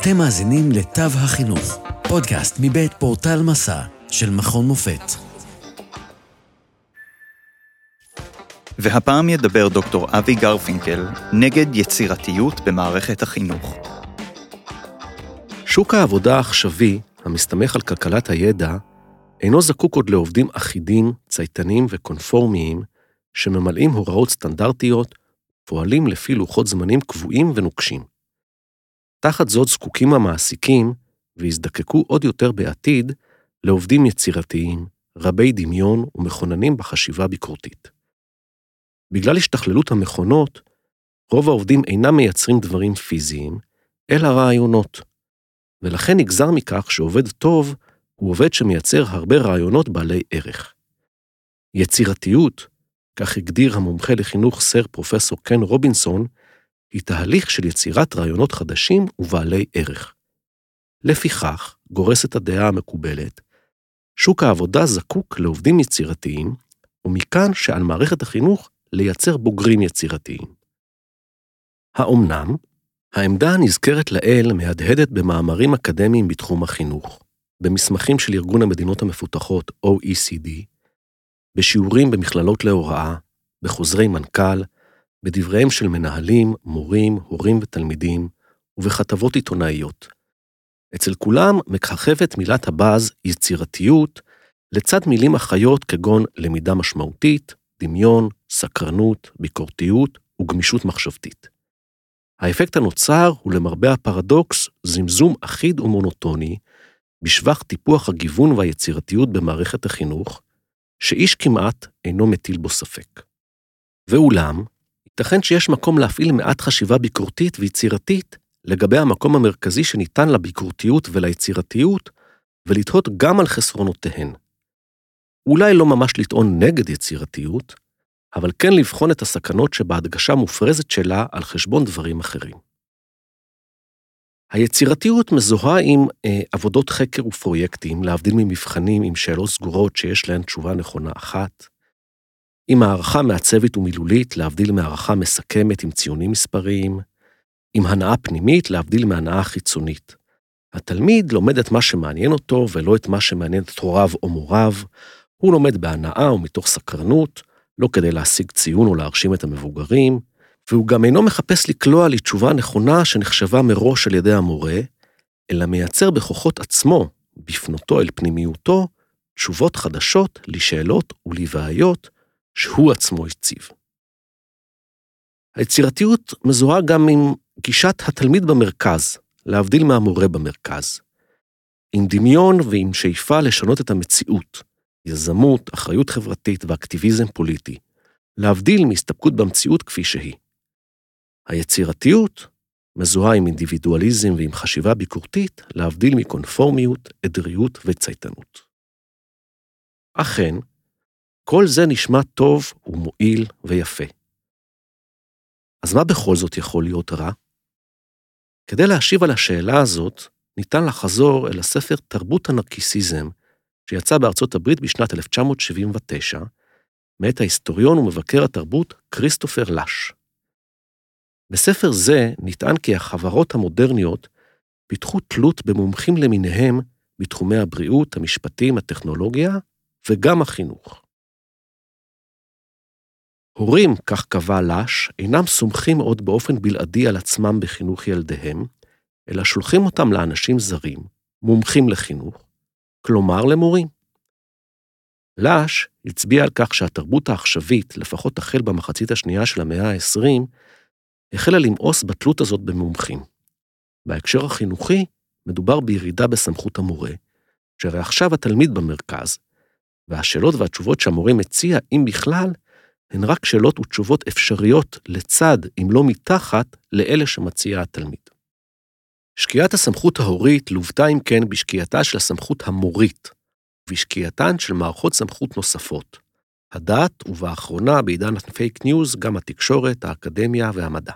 אתם מאזינים לתו החינוך, פודקאסט מבית פורטל מסע של מכון מופת. והפעם ידבר דוקטור אבי גרפינקל נגד יצירתיות במערכת החינוך. שוק העבודה העכשווי, המסתמך על כלכלת הידע, אינו זקוק עוד לעובדים אחידים, צייתנים וקונפורמיים, שממלאים הוראות סטנדרטיות, פועלים לפי לוחות זמנים קבועים ונוקשים. תחת זאת זקוקים המעסיקים, ויזדקקו עוד יותר בעתיד, לעובדים יצירתיים, רבי דמיון ומכוננים בחשיבה ביקורתית. בגלל השתכללות המכונות, רוב העובדים אינם מייצרים דברים פיזיים, אלא רעיונות, ולכן נגזר מכך שעובד טוב הוא עובד שמייצר הרבה רעיונות בעלי ערך. יצירתיות, כך הגדיר המומחה לחינוך סר פרופסור קן רובינסון, היא תהליך של יצירת רעיונות חדשים ובעלי ערך. לפיכך, גורסת הדעה המקובלת, שוק העבודה זקוק לעובדים יצירתיים, ומכאן שעל מערכת החינוך לייצר בוגרים יצירתיים. האומנם? העמדה הנזכרת לעיל מהדהדת במאמרים אקדמיים בתחום החינוך, במסמכים של ארגון המדינות המפותחות OECD, בשיעורים במכללות להוראה, בחוזרי מנכ"ל, בדבריהם של מנהלים, מורים, הורים ותלמידים, ובכתבות עיתונאיות. אצל כולם מככבת מילת הבאז יצירתיות, לצד מילים אחיות כגון למידה משמעותית, דמיון, סקרנות, ביקורתיות וגמישות מחשבתית. האפקט הנוצר הוא למרבה הפרדוקס זמזום אחיד ומונוטוני, בשבח טיפוח הגיוון והיצירתיות במערכת החינוך, שאיש כמעט אינו מטיל בו ספק. ואולם, ייתכן שיש מקום להפעיל מעט חשיבה ביקורתית ויצירתית לגבי המקום המרכזי שניתן לביקורתיות וליצירתיות, ולתהות גם על חסרונותיהן. אולי לא ממש לטעון נגד יצירתיות, אבל כן לבחון את הסכנות שבהדגשה מופרזת שלה על חשבון דברים אחרים. היצירתיות מזוהה עם אה, עבודות חקר ופרויקטים, להבדיל ממבחנים עם שאלות סגורות שיש להן תשובה נכונה אחת, עם הערכה מעצבת ומילולית, להבדיל מהערכה מסכמת עם ציונים מספריים, עם הנאה פנימית, להבדיל מהנאה חיצונית. התלמיד לומד את מה שמעניין אותו ולא את מה שמעניין את הוריו או מוריו, הוא לומד בהנאה ומתוך סקרנות, לא כדי להשיג ציון או להרשים את המבוגרים, והוא גם אינו מחפש לקלוע לתשובה נכונה שנחשבה מראש על ידי המורה, אלא מייצר בכוחות עצמו, בפנותו אל פנימיותו, תשובות חדשות לשאלות ולבעיות שהוא עצמו הציב. היצירתיות מזוהה גם עם גישת התלמיד במרכז, להבדיל מהמורה במרכז. עם דמיון ועם שאיפה לשנות את המציאות, יזמות, אחריות חברתית ואקטיביזם פוליטי, להבדיל מהסתפקות במציאות כפי שהיא. היצירתיות מזוהה עם אינדיבידואליזם ועם חשיבה ביקורתית, להבדיל מקונפורמיות, עדריות וצייתנות. אכן, כל זה נשמע טוב ומועיל ויפה. אז מה בכל זאת יכול להיות רע? כדי להשיב על השאלה הזאת, ניתן לחזור אל הספר תרבות הנרקיסיזם, שיצא בארצות הברית בשנת 1979, מאת ההיסטוריון ומבקר התרבות כריסטופר לש. בספר זה נטען כי החברות המודרניות פיתחו תלות במומחים למיניהם בתחומי הבריאות, המשפטים, הטכנולוגיה וגם החינוך. הורים, כך קבע לש, אינם סומכים עוד באופן בלעדי על עצמם בחינוך ילדיהם, אלא שולחים אותם לאנשים זרים, מומחים לחינוך, כלומר למורים. לש הצביע על כך שהתרבות העכשווית, לפחות החל במחצית השנייה של המאה ה-20, החלה למאוס בתלות הזאת במומחים. בהקשר החינוכי, מדובר בירידה בסמכות המורה, שהרי עכשיו התלמיד במרכז, והשאלות והתשובות שהמורה מציע, אם בכלל, הן רק שאלות ותשובות אפשריות לצד, אם לא מתחת, לאלה שמציע התלמיד. שקיעת הסמכות ההורית לוותה אם כן בשקיעתה של הסמכות המורית, ובשקיעתן של מערכות סמכות נוספות, הדת, ובאחרונה, בעידן הפייק ניוז, גם התקשורת, האקדמיה והמדע.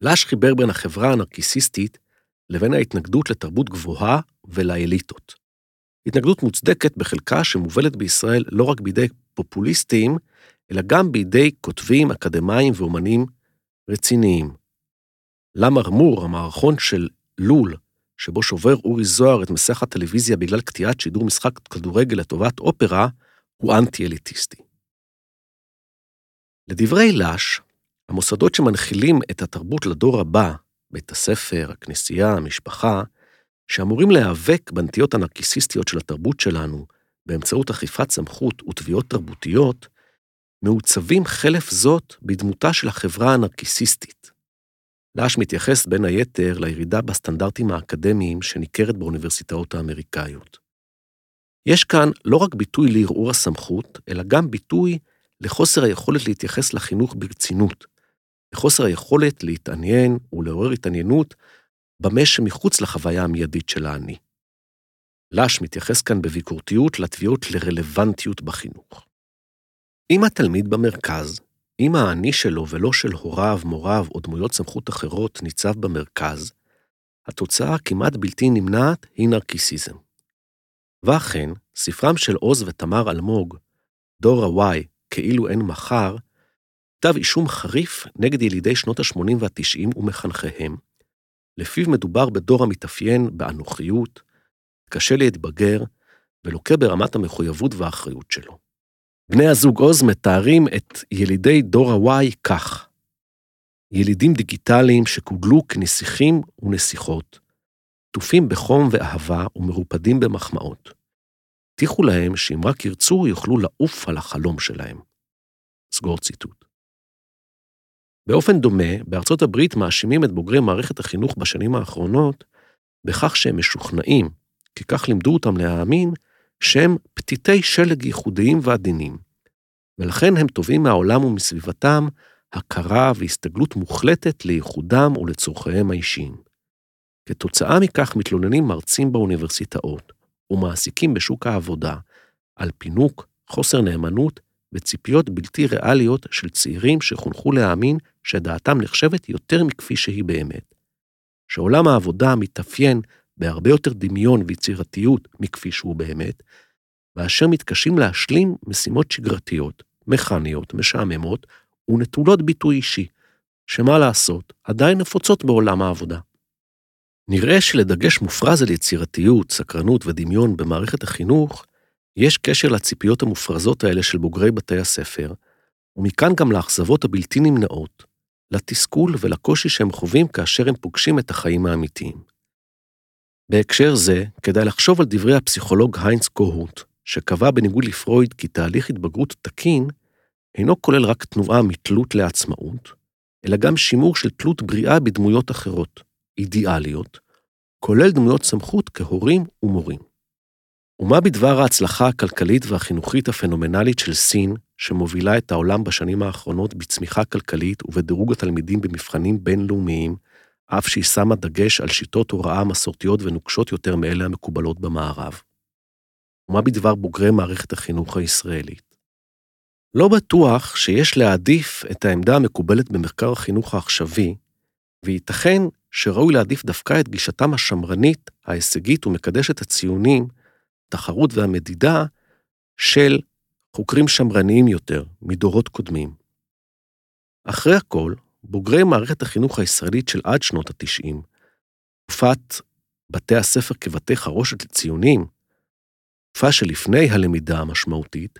לש חיבר בין החברה הנרקיסיסטית לבין ההתנגדות לתרבות גבוהה ולאליטות. התנגדות מוצדקת בחלקה שמובלת בישראל לא רק בידי פופוליסטים, אלא גם בידי כותבים, אקדמאים ואומנים רציניים. למרמור, המערכון של לול, שבו שובר אורי זוהר את מסך הטלוויזיה בגלל קטיעת שידור משחק כדורגל לטובת אופרה, הוא אנטי-אליטיסטי. לדברי לש, המוסדות שמנחילים את התרבות לדור הבא, בית הספר, הכנסייה, המשפחה, שאמורים להיאבק בנטיות הנרקיסיסטיות של התרבות שלנו באמצעות אכיפת סמכות ותביעות תרבותיות, מעוצבים חלף זאת בדמותה של החברה הנרקיסיסטית. לש מתייחס בין היתר לירידה בסטנדרטים האקדמיים שניכרת באוניברסיטאות האמריקאיות. יש כאן לא רק ביטוי לערעור הסמכות, אלא גם ביטוי לחוסר היכולת להתייחס לחינוך ברצינות, לחוסר היכולת להתעניין ולעורר התעניינות במה שמחוץ לחוויה המיידית של האני. לש מתייחס כאן בביקורתיות לתביעות לרלוונטיות בחינוך. אם התלמיד במרכז, אם האני שלו ולא של הוריו, מוריו או דמויות סמכות אחרות ניצב במרכז, התוצאה הכמעט בלתי נמנעת היא נרקיסיזם. ואכן, ספרם של עוז ותמר אלמוג, דור ה-Y, כאילו אין מחר, כתב אישום חריף נגד ילידי שנות ה-80 וה-90 ומחנכיהם, לפיו מדובר בדור המתאפיין באנוכיות, קשה להתבגר, ולוקה ברמת המחויבות והאחריות שלו. בני הזוג עוז מתארים את ילידי דור ה-Y כך: ילידים דיגיטליים שקוגלו כנסיכים ונסיכות, עטופים בחום ואהבה ומרופדים במחמאות. הבטיחו להם שאם רק ירצו, יוכלו לעוף על החלום שלהם. סגור ציטוט. באופן דומה, בארצות הברית מאשימים את בוגרי מערכת החינוך בשנים האחרונות בכך שהם משוכנעים, כי כך לימדו אותם להאמין, שהם פתיתי שלג ייחודיים ועדינים, ולכן הם תובעים מהעולם ומסביבתם הכרה והסתגלות מוחלטת לייחודם ולצורכיהם האישיים. כתוצאה מכך מתלוננים מרצים באוניברסיטאות ומעסיקים בשוק העבודה על פינוק, חוסר נאמנות וציפיות בלתי ריאליות של צעירים שחונכו להאמין שדעתם נחשבת יותר מכפי שהיא באמת. שעולם העבודה מתאפיין בהרבה יותר דמיון ויצירתיות מכפי שהוא באמת, ואשר מתקשים להשלים משימות שגרתיות, מכניות, משעממות ונטולות ביטוי אישי, שמה לעשות, עדיין נפוצות בעולם העבודה. נראה שלדגש מופרז על יצירתיות, סקרנות ודמיון במערכת החינוך, יש קשר לציפיות המופרזות האלה של בוגרי בתי הספר, ומכאן גם לאכזבות הבלתי נמנעות, לתסכול ולקושי שהם חווים כאשר הם פוגשים את החיים האמיתיים. בהקשר זה, כדאי לחשוב על דברי הפסיכולוג היינץ קוהוט, שקבע בניגוד לפרויד כי תהליך התבגרות תקין אינו כולל רק תנועה מתלות לעצמאות, אלא גם שימור של תלות בריאה בדמויות אחרות, אידיאליות, כולל דמויות סמכות כהורים ומורים. ומה בדבר ההצלחה הכלכלית והחינוכית הפנומנלית של סין, שמובילה את העולם בשנים האחרונות בצמיחה כלכלית ובדירוג התלמידים במבחנים בינלאומיים, אף שהיא שמה דגש על שיטות הוראה מסורתיות ונוקשות יותר מאלה המקובלות במערב? ומה בדבר בוגרי מערכת החינוך הישראלית? לא בטוח שיש להעדיף את העמדה המקובלת במחקר החינוך העכשווי, וייתכן שראוי להעדיף דווקא את גישתם השמרנית, ההישגית ומקדשת הציונים, התחרות והמדידה של חוקרים שמרניים יותר מדורות קודמים. אחרי הכל, בוגרי מערכת החינוך הישראלית של עד שנות ה-90, תקופת בתי הספר כבתי חרושת לציונים, תקופה שלפני הלמידה המשמעותית,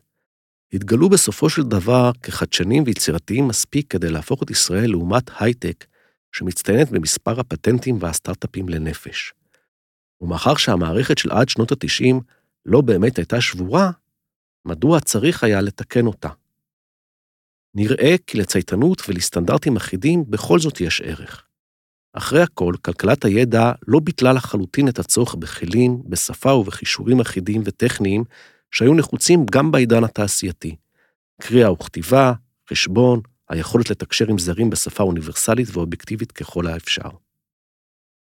התגלו בסופו של דבר כחדשנים ויצירתיים מספיק כדי להפוך את ישראל לאומת הייטק שמצטיינת במספר הפטנטים והסטארט-אפים לנפש. ומאחר שהמערכת של עד שנות ה-90 לא באמת הייתה שבורה, מדוע צריך היה לתקן אותה? נראה כי לצייתנות ולסטנדרטים אחידים בכל זאת יש ערך. אחרי הכל, כלכלת הידע לא ביטלה לחלוטין את הצורך בכלים, בשפה ובכישורים אחידים וטכניים שהיו נחוצים גם בעידן התעשייתי. קריאה וכתיבה, חשבון, היכולת לתקשר עם זרים בשפה אוניברסלית ואובייקטיבית ככל האפשר.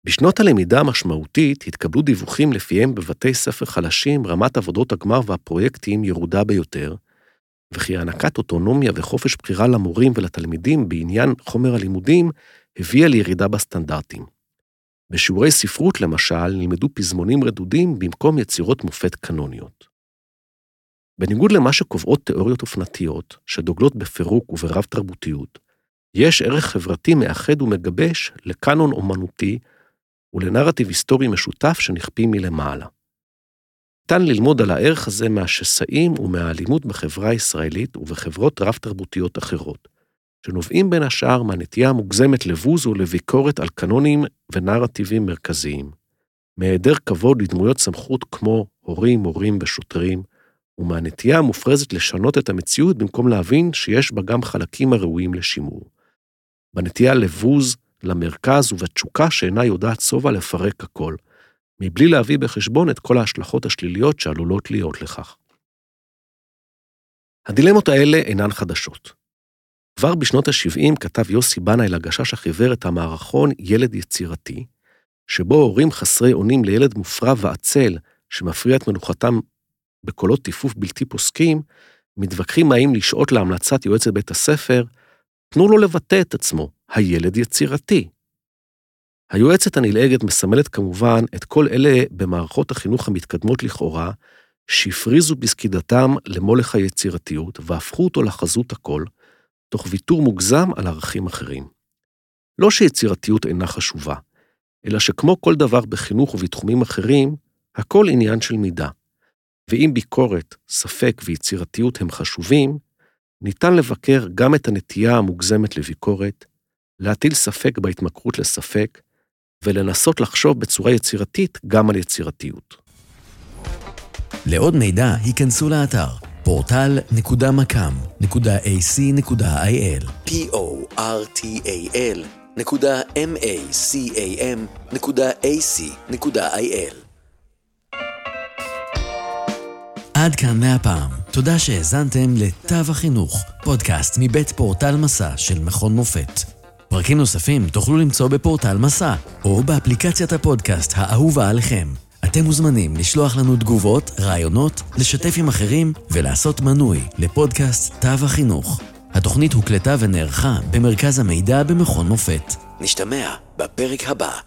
בשנות הלמידה המשמעותית התקבלו דיווחים לפיהם בבתי ספר חלשים רמת עבודות הגמר והפרויקטים ירודה ביותר, וכי הענקת אוטונומיה וחופש בחירה למורים ולתלמידים בעניין חומר הלימודים הביאה לירידה בסטנדרטים. בשיעורי ספרות, למשל, נלמדו פזמונים רדודים במקום יצירות מופת קנוניות. בניגוד למה שקובעות תיאוריות אופנתיות, שדוגלות בפירוק וברב תרבותיות, יש ערך חברתי מאחד ומגבש לקאנון אומנותי ולנרטיב היסטורי משותף שנכפים מלמעלה. ניתן ללמוד על הערך הזה מהשסעים ומהאלימות בחברה הישראלית ובחברות רב-תרבותיות אחרות, שנובעים בין השאר מהנטייה המוגזמת לבוז ולביקורת על קנונים ונרטיבים מרכזיים, מהיעדר כבוד לדמויות סמכות כמו הורים, מורים ושוטרים, ומהנטייה המופרזת לשנות את המציאות במקום להבין שיש בה גם חלקים הראויים לשימור. בנטייה לבוז למרכז ובתשוקה שאינה יודעת שובע לפרק הכל, מבלי להביא בחשבון את כל ההשלכות השליליות שעלולות להיות לכך. הדילמות האלה אינן חדשות. כבר בשנות ה-70 כתב יוסי בנאי לגשש החיוור את המערכון ילד יצירתי, שבו הורים חסרי אונים לילד מופרע ועצל, שמפריע את מנוחתם בקולות טיפוף בלתי פוסקים, מתווכחים האם לשעות להמלצת יועצת בית הספר, תנו לו לבטא את עצמו, הילד יצירתי. היועצת הנלעגת מסמלת כמובן את כל אלה במערכות החינוך המתקדמות לכאורה, שהפריזו בסקידתם למולך היצירתיות והפכו אותו לחזות הכל, תוך ויתור מוגזם על ערכים אחרים. לא שיצירתיות אינה חשובה, אלא שכמו כל דבר בחינוך ובתחומים אחרים, הכל עניין של מידה. ואם ביקורת, ספק ויצירתיות הם חשובים, ניתן לבקר גם את הנטייה המוגזמת לביקורת, להטיל ספק בהתמכרות לספק, ולנסות לחשוב בצורה יצירתית גם על יצירתיות. לעוד מידע, היכנסו לאתר portal.macam.ac.il p-o-r-t-a-l.macam.ac.il עד כאן מהפעם. תודה שהאזנתם לתו החינוך, פודקאסט מבית פורטל מסע של מכון מופת. פרקים נוספים תוכלו למצוא בפורטל מסע, או באפליקציית הפודקאסט האהובה עליכם. אתם מוזמנים לשלוח לנו תגובות, רעיונות, לשתף עם אחרים ולעשות מנוי לפודקאסט תו החינוך. התוכנית הוקלטה ונערכה במרכז המידע במכון מופת. נשתמע בפרק הבא.